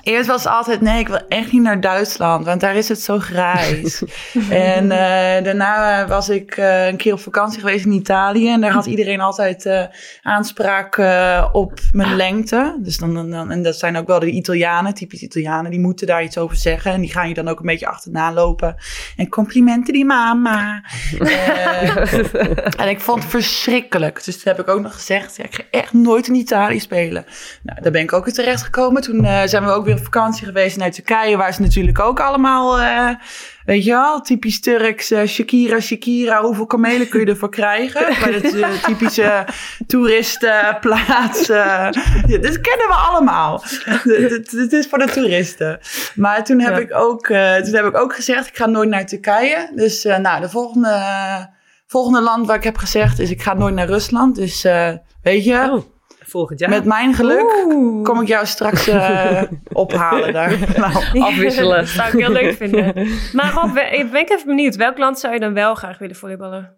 S1: eerst was het altijd nee, ik wil echt niet naar Duitsland, want daar is het zo grijs. en eh, daarna was ik eh, een keer op vakantie geweest in Italië en daar had iedereen altijd eh, aanspraak op mijn lengte. Dus dan, dan, dan- en dat zijn ook wel de Italianen, typisch Italianen, die moeten daar iets over zeggen en die gaan je dan ook een beetje achterna lopen. En complimenten die mama. En ik vond het verschrikkelijk. Dus toen heb ik ook nog gezegd, ja, ik ga echt nooit in Italië spelen. Nou, daar ben ik ook weer terecht gekomen. Toen zijn we ook weer op vakantie geweest naar Turkije, waar ze natuurlijk ook allemaal, eh, weet je wel, typisch Turks, eh, Shakira, Shakira, hoeveel kamelen kun je ervoor krijgen? Bij de eh, typische toeristenplaats. eh. Ja, dit kennen we allemaal. Dit- is voor de toeristen. Maar toen heb,
S4: Ja.
S1: ik ook, toen heb ik ook gezegd, ik ga nooit naar Turkije. Dus nou, de volgende, volgende land waar ik heb gezegd is, ik ga nooit naar Rusland. Dus weet je,
S4: Oh, volgend jaar.
S1: met mijn geluk kom ik jou straks eh, ophalen daar. Nou,
S3: Afwisselen.
S2: Dat zou ik heel leuk vinden. Maar Rob, ben ik even benieuwd. Welk land zou je dan wel graag willen volleyballen?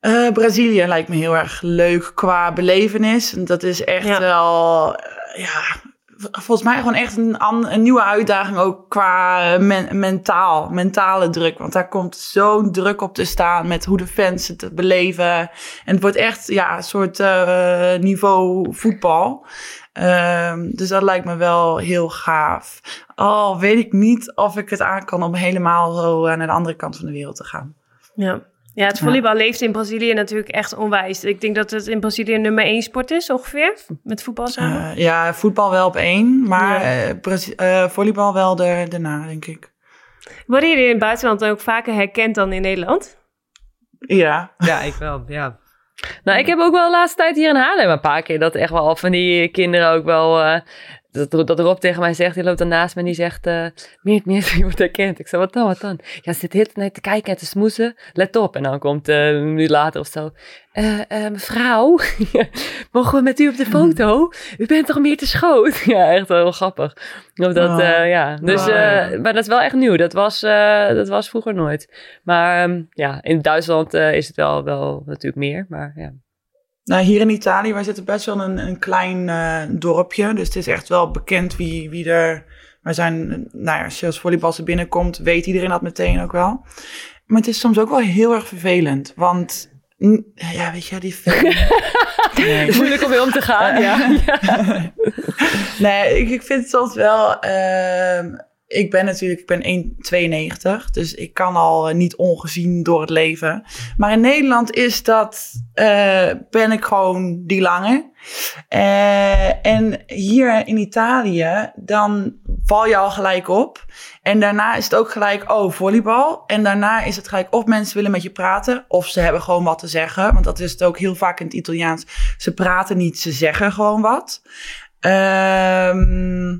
S1: Eh, Brazilië lijkt me heel erg leuk qua belevenis. En Dat is echt
S2: Ja.
S1: wel, eh, ja, volgens mij gewoon echt een, een nieuwe uitdaging ook qua eh, men- mentaal, mentale druk. Want daar komt zo'n druk op te staan met hoe de fans het beleven. En het wordt echt, ja, een soort eh, niveau voetbal. Ehm, dus dat lijkt me wel heel gaaf. Al weet ik niet of ik het aan kan om helemaal zo eh, naar de andere kant van de wereld te gaan.
S2: Ja. Ja, het volleybal leeft in Brazilië natuurlijk echt onwijs. Ik denk dat het in Brazilië nummer één sport is ongeveer. Met voetbal samen.
S1: Eh, ja, voetbal wel op één, maar
S2: Ja.
S1: eh, eh, volleybal wel er, daarna, denk ik.
S2: Worden jullie in het buitenland ook vaker herkend dan in Nederland?
S1: Ja,
S4: Ja, ik wel. Ja.
S3: Nou, ik heb ook wel de laatste tijd hier in Haarlem een paar keer dat echt wel van die kinderen ook wel... eh, dat, dat Rob tegen mij zegt, die loopt dan naast me en die zegt... eh Meert, Meert, je wordt herkend. Ik zei, wat dan, wat dan? Ja, ze zit hele tijd te kijken en te smoesen. Let op. En dan komt eh, een minuut later of zo... eh eh, mevrouw, mogen we met u op de foto? U bent toch meer te schoot? Ja, echt wel grappig. Of dat,
S1: Oh.
S3: eh, ja. Dus, eh, maar dat is wel echt nieuw. Dat was, eh, dat was vroeger nooit. Maar ehm, ja, in Duitsland eh, is het wel, wel natuurlijk meer. Maar ja.
S1: Nou, hier in Italië, wij zitten best wel een, een klein eh, dorpje. Dus het is echt wel bekend wie, wie er... Wij zijn, nou ja, als je als volleybalster binnenkomt, weet iedereen dat meteen ook wel. Maar het is soms ook wel heel erg vervelend, want... Ja, weet je, die. Nee.
S3: Moeilijk om mee om te gaan, ja.
S1: nee, ik, ik vind het soms wel. ehm, ik ben natuurlijk, ik ben 1,92, dus ik kan al eh, niet ongezien door het leven. Maar in Nederland is dat, eh, ben ik gewoon die lange. Eh, en hier in Italië, dan val je al gelijk op. En daarna is het ook gelijk, oh, volleybal. En daarna is het gelijk, of mensen willen met je praten, of ze hebben gewoon wat te zeggen. Want dat is het ook heel vaak in het Italiaans. Ze praten niet, ze zeggen gewoon wat. Ehm,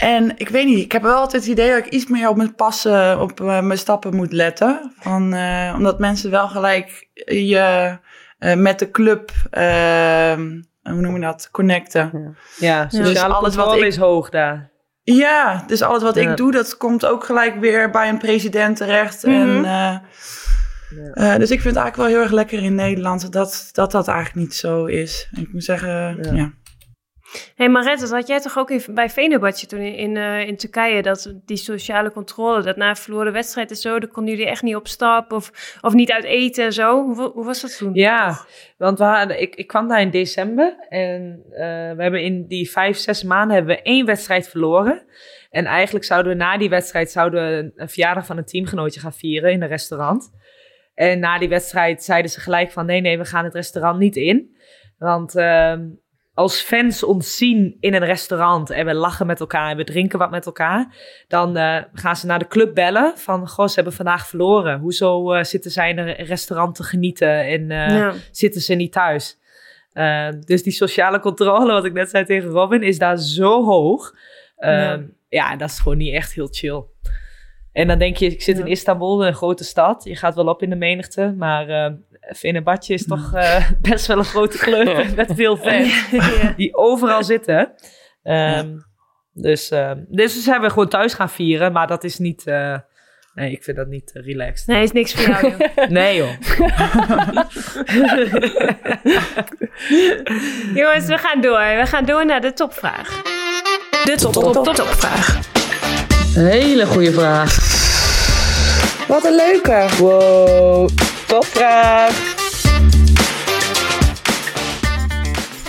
S1: en ik weet niet, ik heb wel altijd het idee dat ik iets meer op mijn passen, op eh, mijn stappen moet letten. Van, eh, omdat mensen wel gelijk je eh, met de club, ehm, hoe noem je dat, connecten.
S4: Ja, sociale
S1: Dus alles wat ik-
S4: is hoog daar.
S1: Ja, dus alles wat
S4: Ja.
S1: ik doe, dat komt ook gelijk weer bij een president terecht. En, eh, dus ik vind het eigenlijk wel heel erg lekker in Nederland dat dat, dat eigenlijk niet zo is. En ik moet zeggen,
S4: Ja.
S2: Hey Maret, dat had jij toch ook bij Venerbahce toen in, eh, in Turkije, dat die sociale controle, dat na een verloren wedstrijd en zo, dan konden jullie echt niet op of, of niet uit eten en zo. Hoe, hoe was dat toen?
S4: Ja, want we ik, ik kwam daar in december en eh, we hebben in die vijf, zes maanden hebben we één wedstrijd verloren. En eigenlijk zouden we na die wedstrijd zouden we een, een verjaardag van een teamgenootje gaan vieren in een restaurant. En na die wedstrijd zeiden ze gelijk van nee, nee, we gaan het restaurant niet in. Want ehm, als fans ons zien in een restaurant en we lachen met elkaar en we drinken wat met elkaar, dan eh, gaan ze naar de club bellen van, goh, ze hebben vandaag verloren. Hoezo eh, zitten zij in een restaurant te genieten en eh,
S2: Ja.
S4: zitten ze niet thuis? Dus die sociale controle, wat ik net zei tegen Robin, is daar zo hoog. Ehm, ja. dat is gewoon niet echt heel chill. En dan denk je, ik zit in Istanbul, een grote stad. Je gaat wel op in de menigte, maar Fenerbahce is toch uh, best wel een grote club met veel fans die overal zitten. Um, dus, uh, dus we zijn we gewoon thuis gaan vieren, maar dat is niet... Uh, nee, ik vind dat niet uh, relaxed.
S2: Nee, is niks voor jou, joh.
S4: nee, joh.
S2: Jongens, we gaan door. We gaan door naar de topvraag. De top, top, top, top, topvraag.
S5: Hele goede vraag.
S1: Wat een leuke.
S5: Wow, topvraag.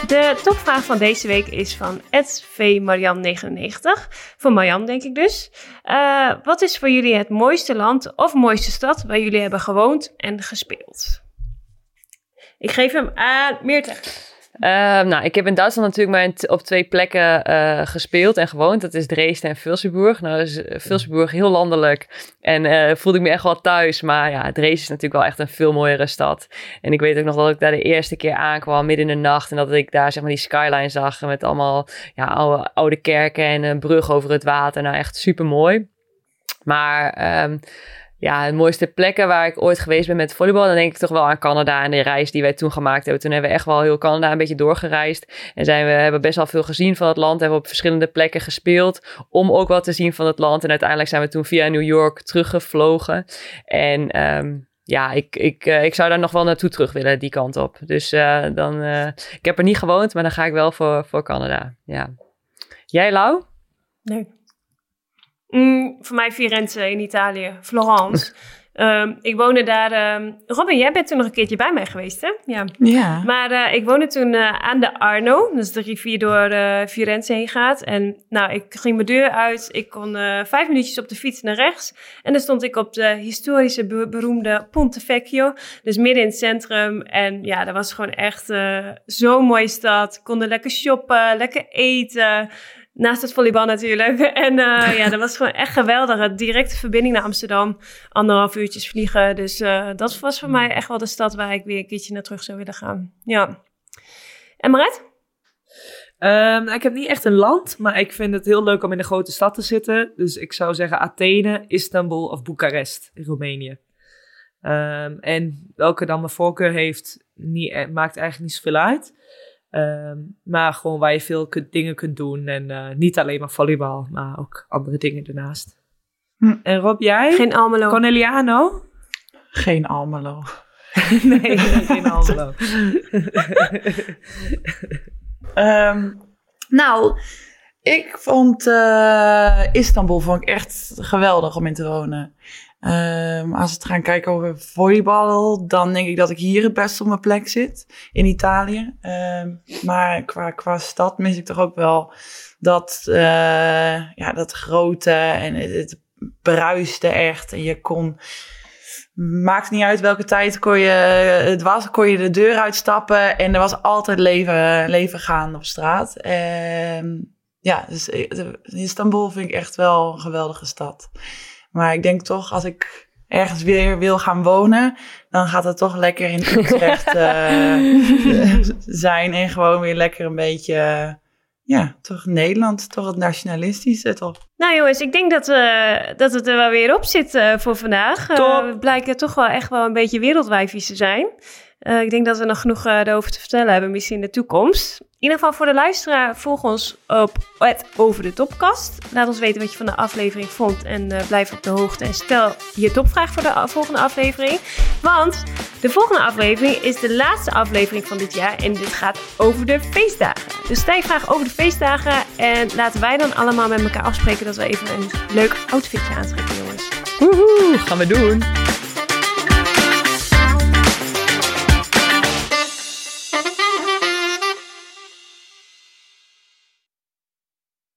S2: De topvraag van deze week is van svmarian99. Van Marjan, denk ik dus. Uh, wat is voor jullie het mooiste land of mooiste stad waar jullie hebben gewoond en gespeeld? Ik geef hem aan Meerte.
S3: Uh, nou, ik heb in Duitsland natuurlijk maar op twee plekken uh, gespeeld en gewoond. Dat is Dresden en Vilseburg. Nou, is Vilseburg heel landelijk en uh, voelde ik me echt wel thuis. Maar ja, Dresden is natuurlijk wel echt een veel mooiere stad. En ik weet ook nog dat ik daar de eerste keer aankwam, midden in de nacht. En dat ik daar zeg maar die skyline zag met allemaal ja, oude, oude kerken en een brug over het water. Nou, echt super mooi. Maar... Um, ja, de mooiste plekken waar ik ooit geweest ben met volleybal, dan denk ik toch wel aan Canada en de reis die wij toen gemaakt hebben. Toen hebben we echt wel heel Canada een beetje doorgereisd. En zijn we hebben best wel veel gezien van het land, hebben op verschillende plekken gespeeld om ook wat te zien van het land. En uiteindelijk zijn we toen via New York teruggevlogen. En um, ja, ik, ik, uh, ik zou daar nog wel naartoe terug willen, die kant op. Dus uh, dan, uh, ik heb er niet gewoond, maar dan ga ik wel voor, voor Canada. Ja. Jij, Lau?
S2: Nee. Mm, voor mij Firenze in Italië, Florence. um, ik woonde daar. Um, Robin, jij bent toen nog een keertje bij mij geweest, hè?
S1: Ja. ja.
S2: Maar uh, ik woonde toen uh, aan de Arno, dus de rivier door uh, Firenze heen gaat. En nou, ik ging mijn deur uit. Ik kon vijf minuutjes op de fiets naar rechts. En dan stond ik op de historische be beroemde Ponte Vecchio. Dus midden in het centrum. En ja, dat was gewoon echt zo'n mooie stad. Konden lekker shoppen, lekker eten. Naast het volleybal natuurlijk. En uh, ja, dat was gewoon echt geweldig. Een directe verbinding naar Amsterdam. Anderhalf uurtjes vliegen. Dus uh, dat was voor mij echt wel de stad waar ik weer een keertje naar terug zou willen gaan. Ja. En Maret?
S4: Um, ik heb niet echt een land, maar ik vind het heel leuk om in een grote stad te zitten. Dus ik zou zeggen Athene, Istanbul of Boekarest in Roemenië. Um, en welke dan mijn voorkeur heeft, niet, eh, maakt eigenlijk niet zoveel uit. Um, maar gewoon waar je veel kunt, dingen kunt doen. En uh, niet alleen maar volleybal, maar ook andere dingen ernaast. Hm. En Rob, jij?
S2: Geen Almelo.
S4: Corneliano?
S1: Geen Almelo.
S4: nee, geen Almelo.
S1: um, nou, ik vond uh, Istanbul vond ik echt geweldig om in te wonen. Um, als we gaan kijken over volleybal, dan denk ik dat ik hier het best op mijn plek zit in Italië. Um, maar qua, qua stad mis ik toch ook wel dat, uh, ja, dat grote en het, het bruiste echt. En je kon, maakt niet uit welke tijd kon je, het was, kon je de deur uitstappen en er was altijd leven, leven gaan op straat. En ja, dus Istanbul vind ik echt wel een geweldige stad. Maar ik denk toch, als ik ergens weer wil gaan wonen, dan gaat het toch lekker in Utrecht uh, zijn. En gewoon weer lekker een beetje, ja, toch Nederland, toch het nationalistische, toch?
S2: Nou jongens, ik denk dat, we, dat het er wel weer op zit uh, voor vandaag. We blijken toch wel echt wel een beetje wereldwijfies te zijn. Uh, ik denk dat we nog genoeg uh, erover te vertellen hebben, misschien in de toekomst. In ieder geval voor de luisteraar, volg ons op het Over de Topkast. Laat ons weten wat je van de aflevering vond en uh, blijf op de hoogte. En stel je topvraag voor de volgende aflevering. Want de volgende aflevering is de laatste aflevering van dit jaar en dit gaat over de feestdagen. Dus stel je vraag over de feestdagen en laten wij dan allemaal met elkaar afspreken dat we even een leuk outfitje aantrekken, jongens.
S3: Woehoe, gaan we doen.